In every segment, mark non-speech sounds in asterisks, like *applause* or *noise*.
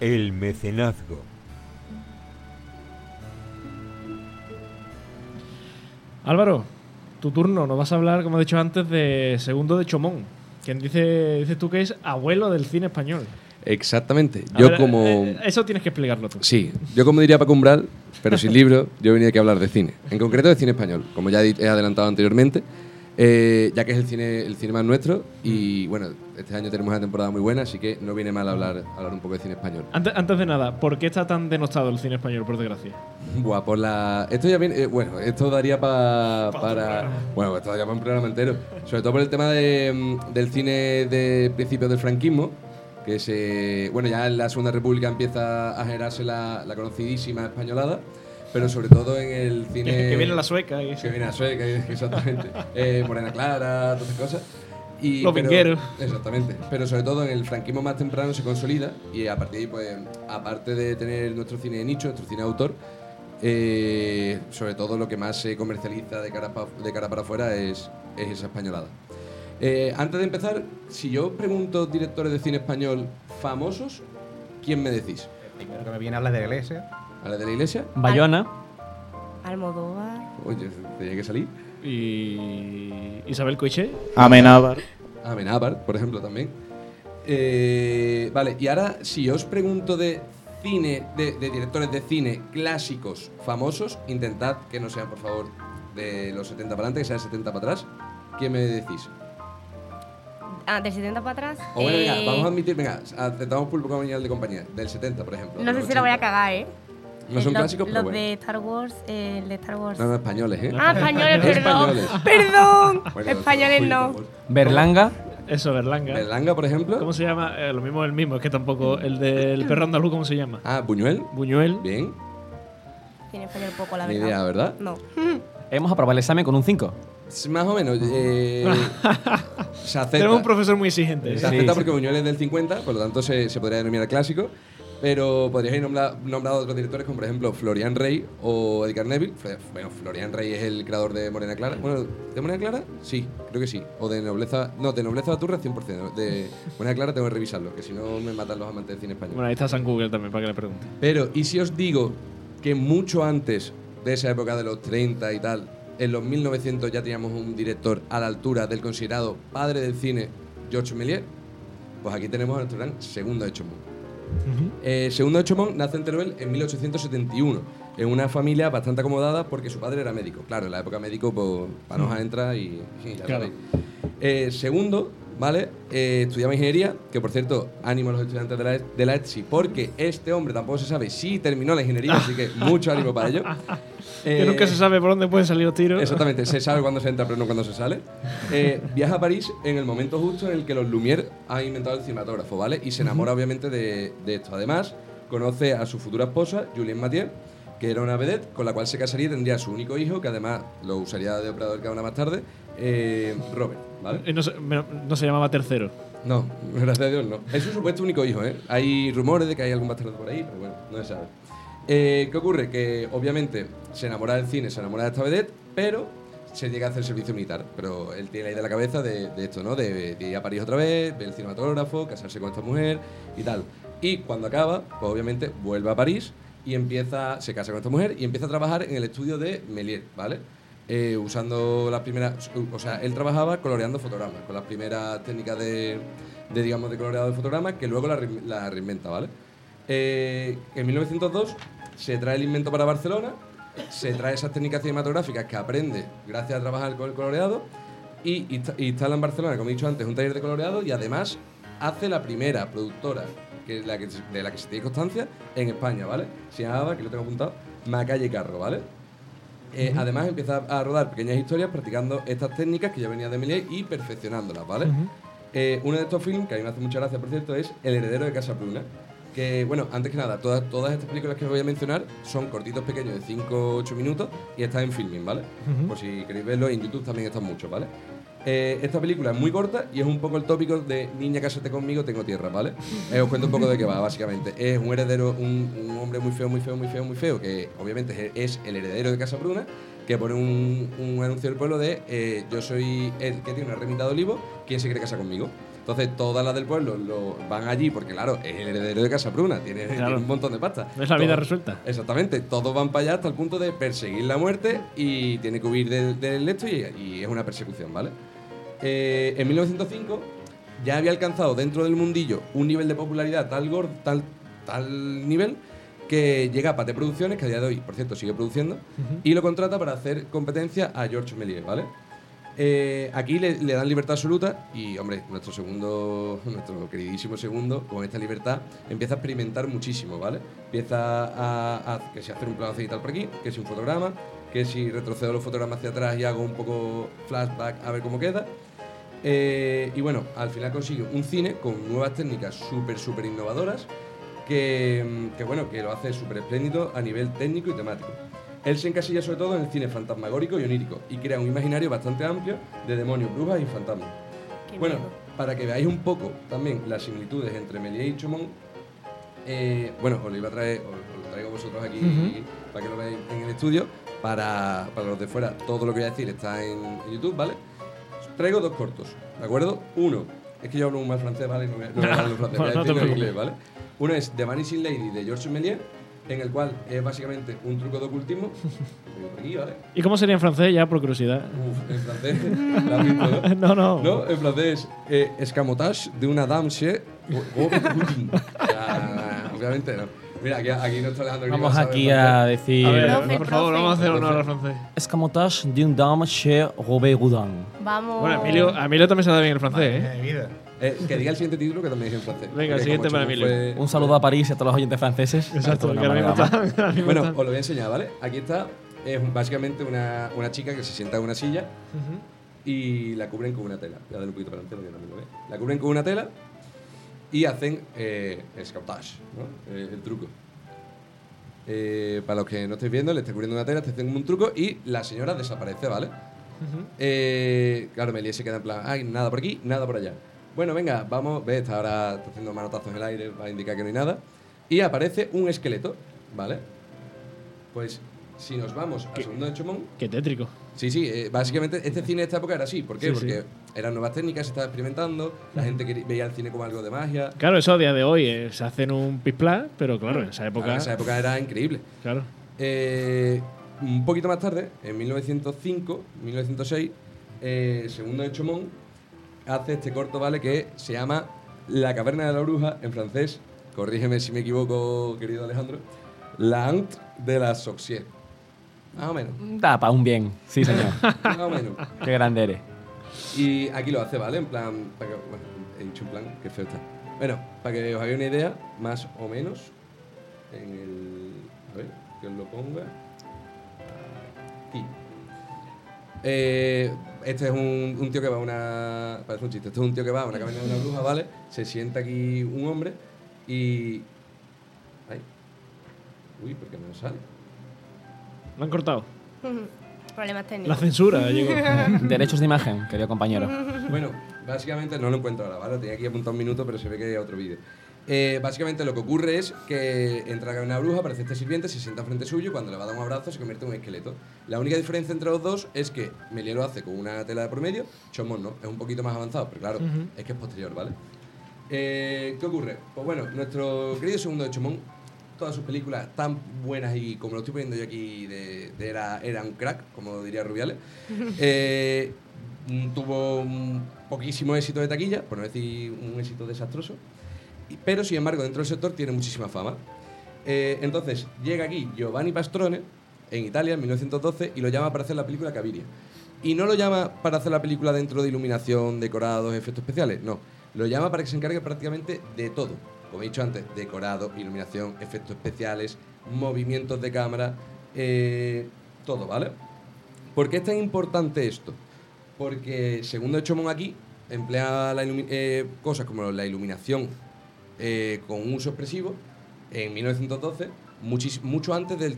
El mecenazgo. Álvaro, tu turno. Nos vas a hablar, como he dicho antes, de Segundo de Chomón. Quien dice, dices tú que es abuelo del cine español. Exactamente. A Yo ver, como... eh, eso tienes que explicarlo tú. Sí, yo como diría Paco Umbral, pero sin *laughs* libro, yo venía aquí a hablar de cine. En concreto de cine español, como ya he adelantado anteriormente, eh, ya que es el cine, el cine más nuestro y bueno, este año tenemos una temporada muy buena, así que no viene mal hablar, hablar un poco de cine español. Antes, antes de nada, ¿por qué está tan denostado el cine español, por desgracia? *laughs* Buah, por la... Esto ya viene... eh, bueno, esto daría pa- para... Bueno, esto daría para un programa entero. Sobre todo por el tema de, mm, del cine de principios del franquismo, que se... Bueno, ya en la Segunda República empieza a generarse la, la conocidísima españolada, pero sobre todo en el cine... Que, que viene la sueca y Que viene la sueca, *laughs* exactamente. Eh, Morena Clara, todas esas cosas. Y, Los pero-. Exactamente. Pero sobre todo en el franquismo más temprano se consolida y a partir de ahí, pues, aparte de tener nuestro cine de nicho, nuestro cine de autor, eh, sobre todo lo que más se comercializa de cara, pa- de cara para afuera es, es esa españolada. Eh, antes de empezar, si yo pregunto directores de cine español famosos, ¿quién me decís? Primero que me viene a hablar de la iglesia. ¿A la de la iglesia? Bayona. Almodóvar. Oye, tenía que salir. Y Isabel Coixet. Amenábar. Amenábar, por ejemplo, también. Eh, vale, y ahora si yo os pregunto de cine, de, de directores de cine clásicos famosos, intentad que no sean, por favor, de los 70 para adelante, que sean 70 para atrás. ¿Quién me decís? Ah, del 70 para atrás. O bueno, venga, eh, vamos a admitir, venga, aceptamos público de compañía, del 70, por ejemplo. No sé si lo voy a 80. cagar, ¿eh? No son Los- clásicos, pero Los bueno. de Star Wars, eh, el de Star Wars. No, no, españoles, ¿eh? Ah, españoles, perdón. Perdón. *laughs* Bueno, españoles no. Berlanga. Eso, Berlanga. Berlanga, por ejemplo. ¿Cómo se llama? Eh, lo mismo el mismo, es que tampoco. El del perro andaluz, ¿cómo se llama? Ah, Buñuel. Buñuel. Bien, Tiene español poco, la ni verdad. idea, ¿verdad? No. *laughs* Hemos aprobado el examen con un 5. Sí, Más o menos. eh, *laughs* se acepta. Tenemos un profesor muy exigente. Se Sí, acepta sí. porque Buñuel es del 50, por lo tanto se, se podría denominar clásico. Pero podríais haber nombra- nombrado otros directores como por ejemplo Florian Rey o Edgar Neville. Bueno, Florian Rey es el creador de Morena Clara. Bueno, ¿de Morena Clara? Sí, creo que sí. O de Nobleza... No, de Nobleza de Turra 100%. De Morena Clara tengo que revisarlo, que si no me matan los amantes del cine español. Bueno, ahí está San Google también, para que le pregunte. Pero, ¿y si os digo que mucho antes de esa época de los 30 y tal, en los 1900 ya teníamos un director a la altura del considerado padre del cine, Georges Méliès? Pues aquí tenemos a nuestro gran segundo Eh, segundo de Chomón nace en Teruel en 1871, en una familia bastante acomodada porque su padre era médico. Claro, en la época médico, pues, Panoja entra y, y ya Claro. Eh, segundo, ¿vale? Eh, estudiaba ingeniería, que por cierto, ánimo a los estudiantes de la, de la ETSI, porque este hombre tampoco se sabe si terminó la ingeniería, así que mucho ánimo para ello. *laughs* que Eh, nunca se sabe por dónde pueden salir los tiros. Exactamente, se sabe cuándo se entra, pero no cuándo se sale. Eh, viaja a París en el momento justo en el que los Lumière han inventado el cinematógrafo, ¿vale? Y se enamora obviamente de, de esto. Además, conoce a su futura esposa, Julienne Mathieu, que era una vedette con la cual se casaría y tendría su único hijo, que además lo usaría de operador cámara más tarde, eh, Robert, ¿vale? Y no, se, me- no se llamaba tercero. No, *laughs* gracias a Dios no. Es su supuesto único hijo, ¿eh? Hay rumores de que hay algún bastardo por ahí, pero bueno, no se sabe. Eh, ¿Qué ocurre? Que obviamente se enamora del cine, se enamora de esta vedette, pero se llega a hacer servicio militar. Pero él tiene la idea de la cabeza de, de esto, ¿no? De, de ir a París otra vez, ver el cinematógrafo, casarse con esta mujer y tal. Y cuando acaba, pues obviamente vuelve a París y empieza, se casa con esta mujer y empieza a trabajar en el estudio de Méliès, ¿vale? Eh, usando las primeras, o sea, él trabajaba coloreando fotogramas, con las primeras técnicas de, de, digamos, de coloreado de fotogramas que luego la, la reinventa, ¿vale? Eh, en 1902 se trae el invento para Barcelona, se trae esas técnicas cinematográficas que aprende gracias a trabajar con el coloreado y insta- instala en Barcelona, como he dicho antes, un taller de coloreado y además hace la primera productora que es la que, de la que se tiene constancia en España, ¿vale? Se llamaba, que lo tengo apuntado, Macalle Carro, ¿vale? Eh, Además empieza a rodar pequeñas historias practicando estas técnicas que ya venía de Méliès y perfeccionándolas, ¿vale? Eh, uno de estos films, que a mí me hace mucha gracia, por cierto, es El heredero de Casa Bruna. Que, bueno, antes que nada, todas, todas estas películas que os voy a mencionar son cortitos pequeños de 5-8 minutos y están en filming, ¿vale? Por si queréis verlo, en YouTube también están muchos, ¿vale? Eh, esta película es muy corta y es un poco el tópico de Niña, cásate conmigo, tengo tierra, ¿vale? *laughs* Eh, os cuento un poco de qué va, básicamente. Es un heredero, un, un hombre muy feo, muy feo, muy feo, muy feo, que obviamente es, es el heredero de Casa Bruna, que pone un, un anuncio del pueblo de eh, yo soy el que tiene una remita de olivo, ¿quién se quiere casar conmigo? Entonces, todas las del pueblo lo, van allí porque, claro, es el heredero de Casa Bruna, tiene, un montón de pasta. Es la vida Todo- resuelta. Exactamente, todos van para allá hasta el punto de perseguir la muerte y tiene que huir del, del esto y, y es una persecución, ¿vale? Eh, en 1905 ya había alcanzado dentro del mundillo un nivel de popularidad tal, gor- tal, tal nivel que llega a Pate Producciones, que a día de hoy, por cierto, sigue produciendo, y lo contrata para hacer competencia a George Méliès, ¿vale? Eh, aquí le, dan libertad absoluta y, hombre, nuestro segundo, nuestro queridísimo segundo, con esta libertad, empieza a experimentar muchísimo, ¿vale? Empieza a, que si hacer un plano cenital por aquí, que si un fotograma, que si retrocedo los fotogramas hacia atrás y hago un poco flashback a ver cómo queda. Eh, y bueno, al final consigue un cine con nuevas técnicas súper, súper innovadoras que, bueno, que lo hace súper espléndido a nivel técnico y temático. Él se encasilla sobre todo en el cine fantasmagórico y onírico y crea un imaginario bastante amplio de demonios, brujas y fantasmas. Qué Bueno, miedo. para que veáis un poco también las similitudes entre Méliès y Chaumont, eh, bueno, os lo iba a traer, os, os lo traigo vosotros aquí Ujú. para que lo veáis en el estudio. Para, para los de fuera, todo lo que voy a decir está en, en YouTube, ¿vale? Traigo dos cortos, ¿de acuerdo? Uno, es que yo hablo un mal francés, ¿vale? No voy a, no voy a hablar en *laughs* francés, voy a decirlo en inglés, ¿vale? Uno es The Vanishing Lady de George Méliès, en el cual es básicamente un truco de ocultismo. *laughs* Aquí, ¿vale? ¿Y cómo sería en francés ya por curiosidad? Uf, en francés, ¿la has visto, no? *laughs* No, no. No, en francés, eh, escamotage de una dame chez. Ah, *laughs* Obviamente no. Mira, aquí, aquí no está Alejandro. Vamos aquí francés. a decir. A ver, Profe, por favor, profe. vamos a hacer honor al francés. Escamotage d'une dame chez Robert Houdin. Vamos. Bueno, Emilio, a Emilio también se da bien el francés, ¿eh? de vida. Eh, que diga el siguiente título que también es en francés. Venga, el siguiente para fue- Un saludo a París y a todos los oyentes franceses. Exacto, que ahora está- Bueno, os lo voy a enseñar, ¿vale? Aquí está. Es básicamente una, una chica que se sienta en una silla y la cubren con una tela. Voy a dar un poquito para adelante porque también lo ve. La cubren con una tela y hacen eh, escamotage, ¿no? Eh, el truco. Eh, para los que no estéis viendo, le está cubriendo una tela, está haciendo un truco y la señora desaparece, ¿vale? Eh, claro, Melies se queda en plan, ay, nada por aquí, nada por allá. Bueno, venga, vamos, ve, está ahora está haciendo manotazos en el aire para indicar que no hay nada. Y aparece un esqueleto, ¿vale? Pues si nos vamos al segundo de Chomón, Qué tétrico. sí, sí, eh, básicamente este cine de esta época era así. ¿Por qué? Sí, Porque sí. eran nuevas técnicas, se estaba experimentando, la gente veía el cine como algo de magia. Claro, eso a día de hoy eh, se hacen un pispla, pero claro, en esa época. Claro, en esa época era increíble. Claro. Eh, un poquito más tarde, en 1905, 1906, eh, segundo de Chomón hace este corto, ¿vale? Que se llama La caverna de la bruja, en francés, corrígeme si me equivoco, querido Alejandro, La Ant de la Soxier. Más o menos, Da para un bien. Sí, señor. *laughs* más o menos. Qué grande eres. Y aquí lo hace, ¿vale? En plan, para que- bueno, he dicho en plan, qué feo está. Bueno, para que os hagáis una idea, más o menos, en el... A ver, que os lo ponga. Aquí. Eh, este es un, un tío que va a una... Parece un chiste. Este es un tío que va a una caverna de una bruja, ¿vale? Se sienta aquí un hombre y... Ay. Uy, ¿por qué no sale? Lo han cortado. *laughs* Problemas La técnicos. censura llegó. *laughs* Derechos de imagen, querido compañero. *laughs* Bueno, básicamente no lo encuentro ahora, ¿vale? Tenía aquí apuntado un minuto, pero se ve que hay otro vídeo. Eh, básicamente lo que ocurre es que entra una bruja, aparece este sirviente, se sienta frente suyo y cuando le va a dar un abrazo se convierte en un esqueleto. La única diferencia entre los dos es que Méliès lo hace con una tela de promedio, Chomón no, es un poquito más avanzado, pero claro, es que es posterior, ¿vale? Eh, ¿Qué ocurre? Pues bueno, nuestro querido segundo de Chomón, todas sus películas tan buenas y como lo estoy poniendo yo aquí, de, de era, era un crack, como diría Rubiales, *laughs* eh, tuvo un poquísimo éxito de taquilla, por no decir un éxito desastroso, pero sin embargo dentro del sector tiene muchísima fama. Eh, entonces llega aquí Giovanni Pastrone en Italia en 1912 y lo llama para hacer la película Caviria. Y no lo llama para hacer la película dentro de iluminación, decorados, efectos especiales, no. Lo llama para que se encargue prácticamente de todo. Como he dicho antes, decorado, iluminación, efectos especiales, movimientos de cámara, eh, todo, ¿vale? ¿Por qué es tan importante esto? Porque segundo Chomón aquí emplea eh, cosas como la iluminación eh, con un uso expresivo en 1912, muchis- mucho antes del,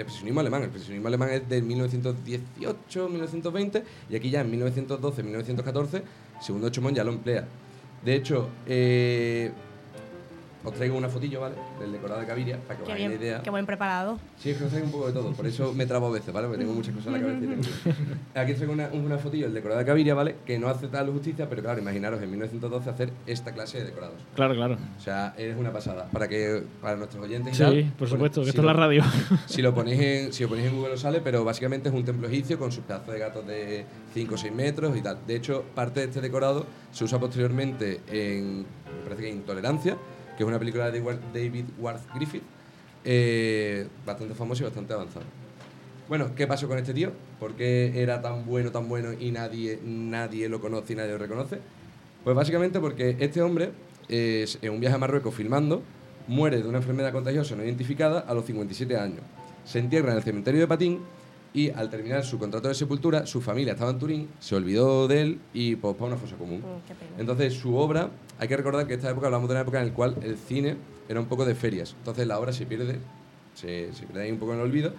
expresionismo alemán. El expresionismo alemán es del 1918, 1920, y aquí ya en 1912, 1914, segundo Chomón ya lo emplea. De hecho, eh, os traigo una fotillo, ¿vale? Del decorado de Caviria, para que os hagáis una idea. qué buen preparado. Sí, es que os traigo un poco de todo, por eso me trabo a veces, ¿vale? Porque tengo muchas cosas en la cabeza y tengo... *laughs* Aquí os traigo una, una fotillo del decorado de Caviria, ¿vale? Que no hace tal justicia, pero claro, imaginaros en 1912 hacer esta clase de decorados. Claro, claro. O sea, es una pasada. Para que para nuestros oyentes y tal, Sí, por pues, supuesto, que si esto es la lo- radio. *laughs* Si lo ponéis en, si lo ponéis en Google sale, pero básicamente es un templo egipcio con sus pedazos de gatos de 5 o 6 metros y tal. De hecho, parte de este decorado se usa posteriormente en, me parece que Intolerancia, que es una película de David Worth Griffith, eh, bastante famoso y bastante avanzado. Bueno, ¿qué pasó con este tío? ¿Por qué era tan bueno, tan bueno y nadie, nadie lo conoce y nadie lo reconoce? Pues básicamente porque este hombre, es, en un viaje a Marruecos filmando, muere de una enfermedad contagiosa no identificada a los 57 años. Se entierra en el cementerio de Patín y al terminar su contrato de sepultura, su familia estaba en Turín, se olvidó de él y pues para una fosa común. Mm, qué pena. Entonces, su obra, hay que recordar que esta época hablamos de una época en la cual el cine era un poco de ferias. Entonces, la obra se pierde, se, se pierde ahí un poco en el olvido,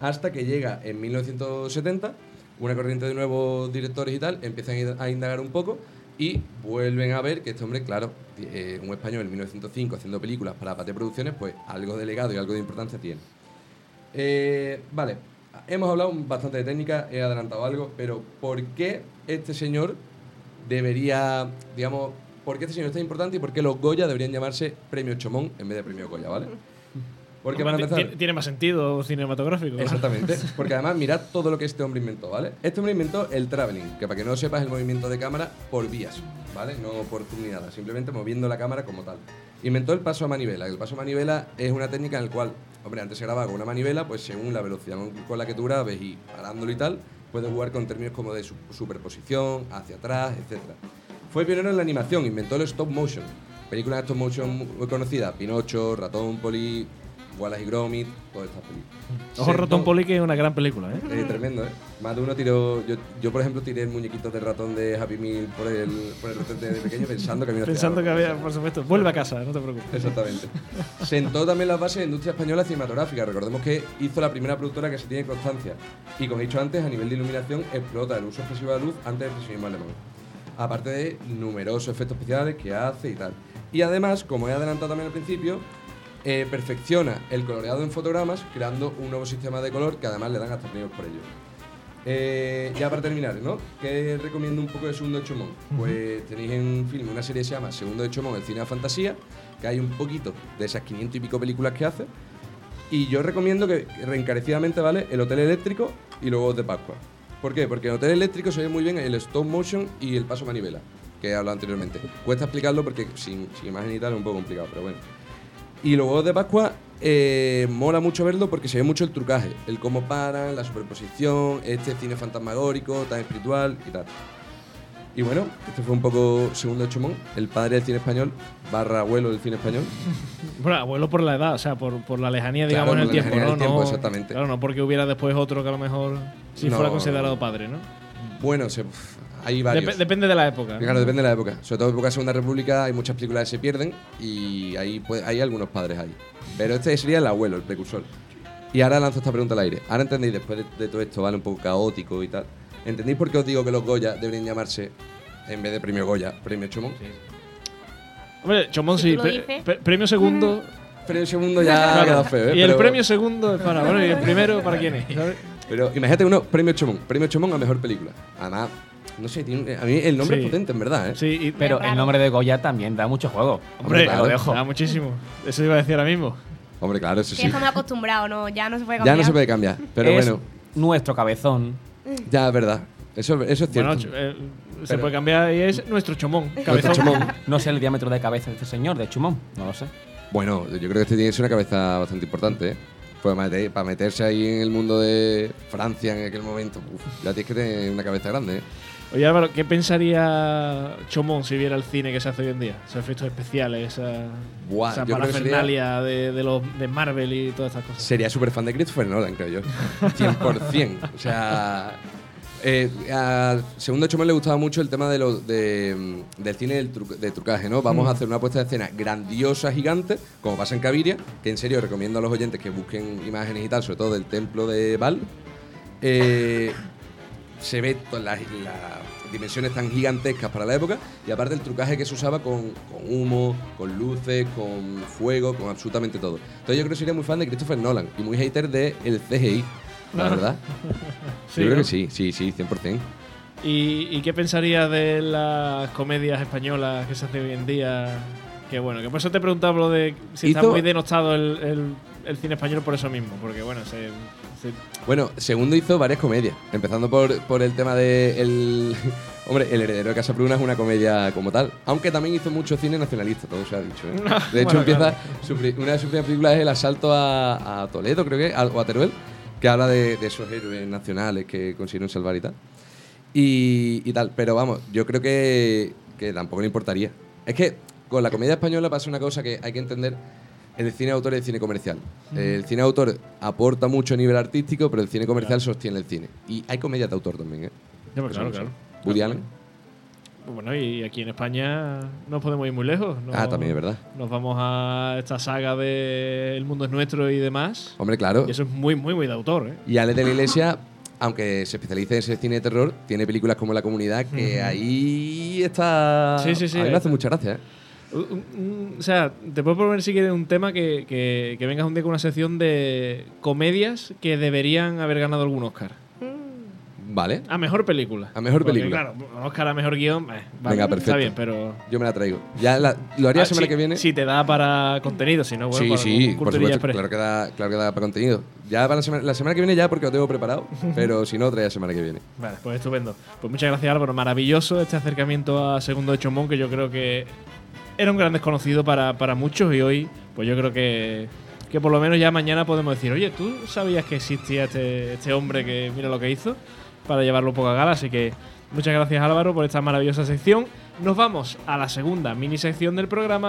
hasta que llega en 1970, una corriente de nuevos directores y tal, empiezan a indagar un poco y vuelven a ver que este hombre, claro, eh, un español en 1905 haciendo películas para Pate Producciones, pues algo de legado y algo de importancia tiene. Eh, vale, hemos hablado bastante de técnica, he adelantado algo, pero ¿por qué este señor debería, digamos, por qué este señor es tan importante y por qué los Goya deberían llamarse Premio Chomón en vez de Premio Goya, ¿vale? Porque para empezar... tiene- más sentido cinematográfico. Exactamente, *laughs* porque además mirad todo lo que este hombre inventó, ¿vale? Este hombre inventó el traveling, que para que no lo sepas es el movimiento de cámara por vías, ¿vale? No por nada, simplemente moviendo la cámara como tal. Inventó el paso a manivela. El paso a manivela es una técnica en la cual, hombre, antes se grababa con una manivela, pues según la velocidad con la que tú grabes y parándolo y tal, puedes jugar con términos como de su- superposición, hacia atrás, etc. Fue pionero en la animación, inventó el stop motion. Películas de stop motion muy conocidas, Pinocho, Ratón, Poli, Wallace y Gromit, todas estas películas. Ojo, Ratón Poli, que es una gran película, ¿eh? es tremendo, ¿eh? Más de uno tiró. Yo, yo, por ejemplo, tiré el muñequito de ratón de Happy Meal por el, por el retrete de pequeño pensando que había Pensando que había, por supuesto. Vuelve a casa, no te preocupes. Exactamente. *laughs* Sentó también las bases de la industria española cinematográfica. Recordemos que hizo la primera productora que se tiene constancia. Y como he dicho antes, a nivel de iluminación, explota el uso excesivo de la luz antes del expresionismo alemán. Aparte de numerosos efectos especiales que hace y tal. Y además, como he adelantado también al principio, eh, perfecciona el coloreado en fotogramas creando un nuevo sistema de color que además le dan hasta premios por ello. Eh, ya para terminar, ¿no? ¿Qué recomiendo un poco de Segundo de Chomón? Pues tenéis en film una serie que se llama Segundo de Chomón, el cine de fantasía, que hay un poquito de esas 500 y pico películas que hace. Y yo recomiendo que reencarecidamente, ¿vale? El Hotel Eléctrico y luego de Pascua. ¿Por qué? Porque en Hotel Eléctrico se ve muy bien el stop motion y el paso manivela, que he hablado anteriormente. Cuesta explicarlo porque sin, sin imagen y tal es un poco complicado, pero bueno. Y luego de Pascua eh, mola mucho verlo porque se ve mucho el trucaje, el cómo paran, la superposición, este cine fantasmagórico, tan espiritual y tal. Y bueno, este fue un poco segundo de Chomón, el padre del cine español, barra abuelo del cine español. *laughs* Bueno, abuelo por la edad, o sea, por, por la lejanía, Claro, digamos, en el tiempo, ¿no? del tiempo, no exactamente. Claro, no porque hubiera después otro que a lo mejor sí No. fuera considerado padre, ¿no? Bueno, se, hay varios. Dep- depende de la época. Claro, depende de la época. Sobre todo en época de Segunda República hay muchas películas que se pierden y ahí puede- hay algunos padres ahí. Pero este sería el abuelo, el precursor. Y ahora lanzo esta pregunta al aire. Ahora entendéis, después de, de todo esto, ¿vale? Un poco caótico y tal. ¿Entendéis por qué os digo que los Goya deberían llamarse, en vez de premio Goya, premio Chomón? Hombre, Chomón sí. pre- pre- premio segundo. Premio segundo ya *laughs* ha quedado feo, ¿eh? y el premio segundo es para. Bueno, y el primero para quién es. *laughs* Pero imagínate uno, premio Chomón. Premio Chomón a mejor película. Además, no sé, tiene un- a mí el nombre Sí. es potente, en verdad, ¿eh? Sí, y- Pero el nombre de Goya también da mucho juego. hombre, claro. lo dejo. da muchísimo. Eso iba a decir ahora mismo. Hombre, claro, eso Que sí. estamos acostumbrados, ¿no? Ya no se puede Ya cambiar. no se puede cambiar. Pero es bueno, nuestro cabezón. ya es verdad. Eso, eso es cierto. Bueno, eh, se Pero- puede cambiar y es nuestro chomón. Nuestro Cabezón. Chomón. *laughs* No sé el diámetro de cabeza de este señor, de Chumón. No lo sé. Bueno, yo creo que este tiene que ser una cabeza bastante importante, ¿eh? Pues para, meter- para meterse ahí en el mundo de Francia en aquel momento, uf, ya tienes que tener una cabeza grande, ¿eh? Oye, Álvaro, ¿qué pensaría Chomón si viera el cine que se hace hoy en día? Esos efectos especiales, esa, Buah, esa sería- parafernalia de, de, los, de Marvel y todas estas cosas. Sería súper fan de Christopher Nolan, creo yo. *laughs* 100%. o sea, eh, a Segundo Chomón le gustaba mucho el tema de lo, de, mm, del cine del tru- de trucaje, ¿no? Vamos a hacer una puesta de escena grandiosa, gigante, como pasa en Caviria, que en serio recomiendo a los oyentes que busquen imágenes y tal, sobre todo del templo de Val. Eh, se ve todas las, las dimensiones tan gigantescas para la época y aparte el trucaje que se usaba con, con humo, con luces, con fuego, con absolutamente todo. Entonces yo creo que sería muy fan de Christopher Nolan y muy hater de el CGI, la verdad. Sí, *laughs* yo creo ¿no? que sí, sí, sí, 100%. ¿Y, y qué pensarías de las comedias españolas que se hacen hoy en día? Que bueno, que por eso te preguntaba lo de si está muy denostado el, el- el cine español por eso mismo. Porque bueno, se, se- Bueno, segundo hizo varias comedias, empezando por, por el tema de el *laughs* hombre, El heredero de Casa Pruna es una comedia como tal, aunque también hizo mucho cine nacionalista, todo se ha dicho. ¿eh? *laughs* De hecho Bueno, empieza claro. su pri- una de sus primeras películas es el asalto a, a Toledo, creo que, a- o a Teruel, que habla de, de esos héroes nacionales que consiguieron salvar y tal. Y, y tal, pero vamos, yo creo que, que tampoco le importaría. Es que con la comedia española pasa una cosa que hay que entender el cine de autor y el cine comercial. El cine de autor aporta mucho a nivel artístico, pero el cine comercial sostiene el cine. Y hay comedias de autor también, ¿eh? Pues, claro, claro. Woody Allen. Bueno, y aquí en España no podemos ir muy lejos. Ah, también es verdad. Nos vamos a esta saga de El mundo es nuestro y demás. Hombre, claro. Y eso es muy, muy, muy de autor, ¿eh? Y Alex de la Iglesia, aunque se especialice en ese cine de terror, tiene películas como La Comunidad que ahí está. Sí, sí, sí, A mí me hace mucha gracia, ¿eh? O sea, te puedo proponer si quieres un tema que, que, que vengas un día con una sección de comedias que deberían haber ganado algún Oscar. Vale. A mejor película. A mejor Porque, película. Claro, Oscar a mejor guion. eh, vale, Venga, perfecto. Está bien, pero. Yo me la traigo. Ya la- lo haría Ah, semana sí, que viene. Si te da para contenido, si no, bueno, sí, para sí, por supuesto. Claro que, da, claro que da para contenido. Ya para la semana, la semana que viene ya porque lo tengo preparado, *laughs* pero si no, trae la semana que viene. Vale, pues estupendo. Pues muchas gracias, Álvaro. Maravilloso este acercamiento a Segundo de Chomón, que yo creo que era un gran desconocido para, para muchos y hoy, pues yo creo que, que por lo menos ya mañana podemos decir, oye, ¿tú sabías que existía este, este hombre que mira lo que hizo? Para llevarlo un poco a gala. Así que muchas gracias, Álvaro, por esta maravillosa sección. Nos vamos a la segunda mini sección del programa.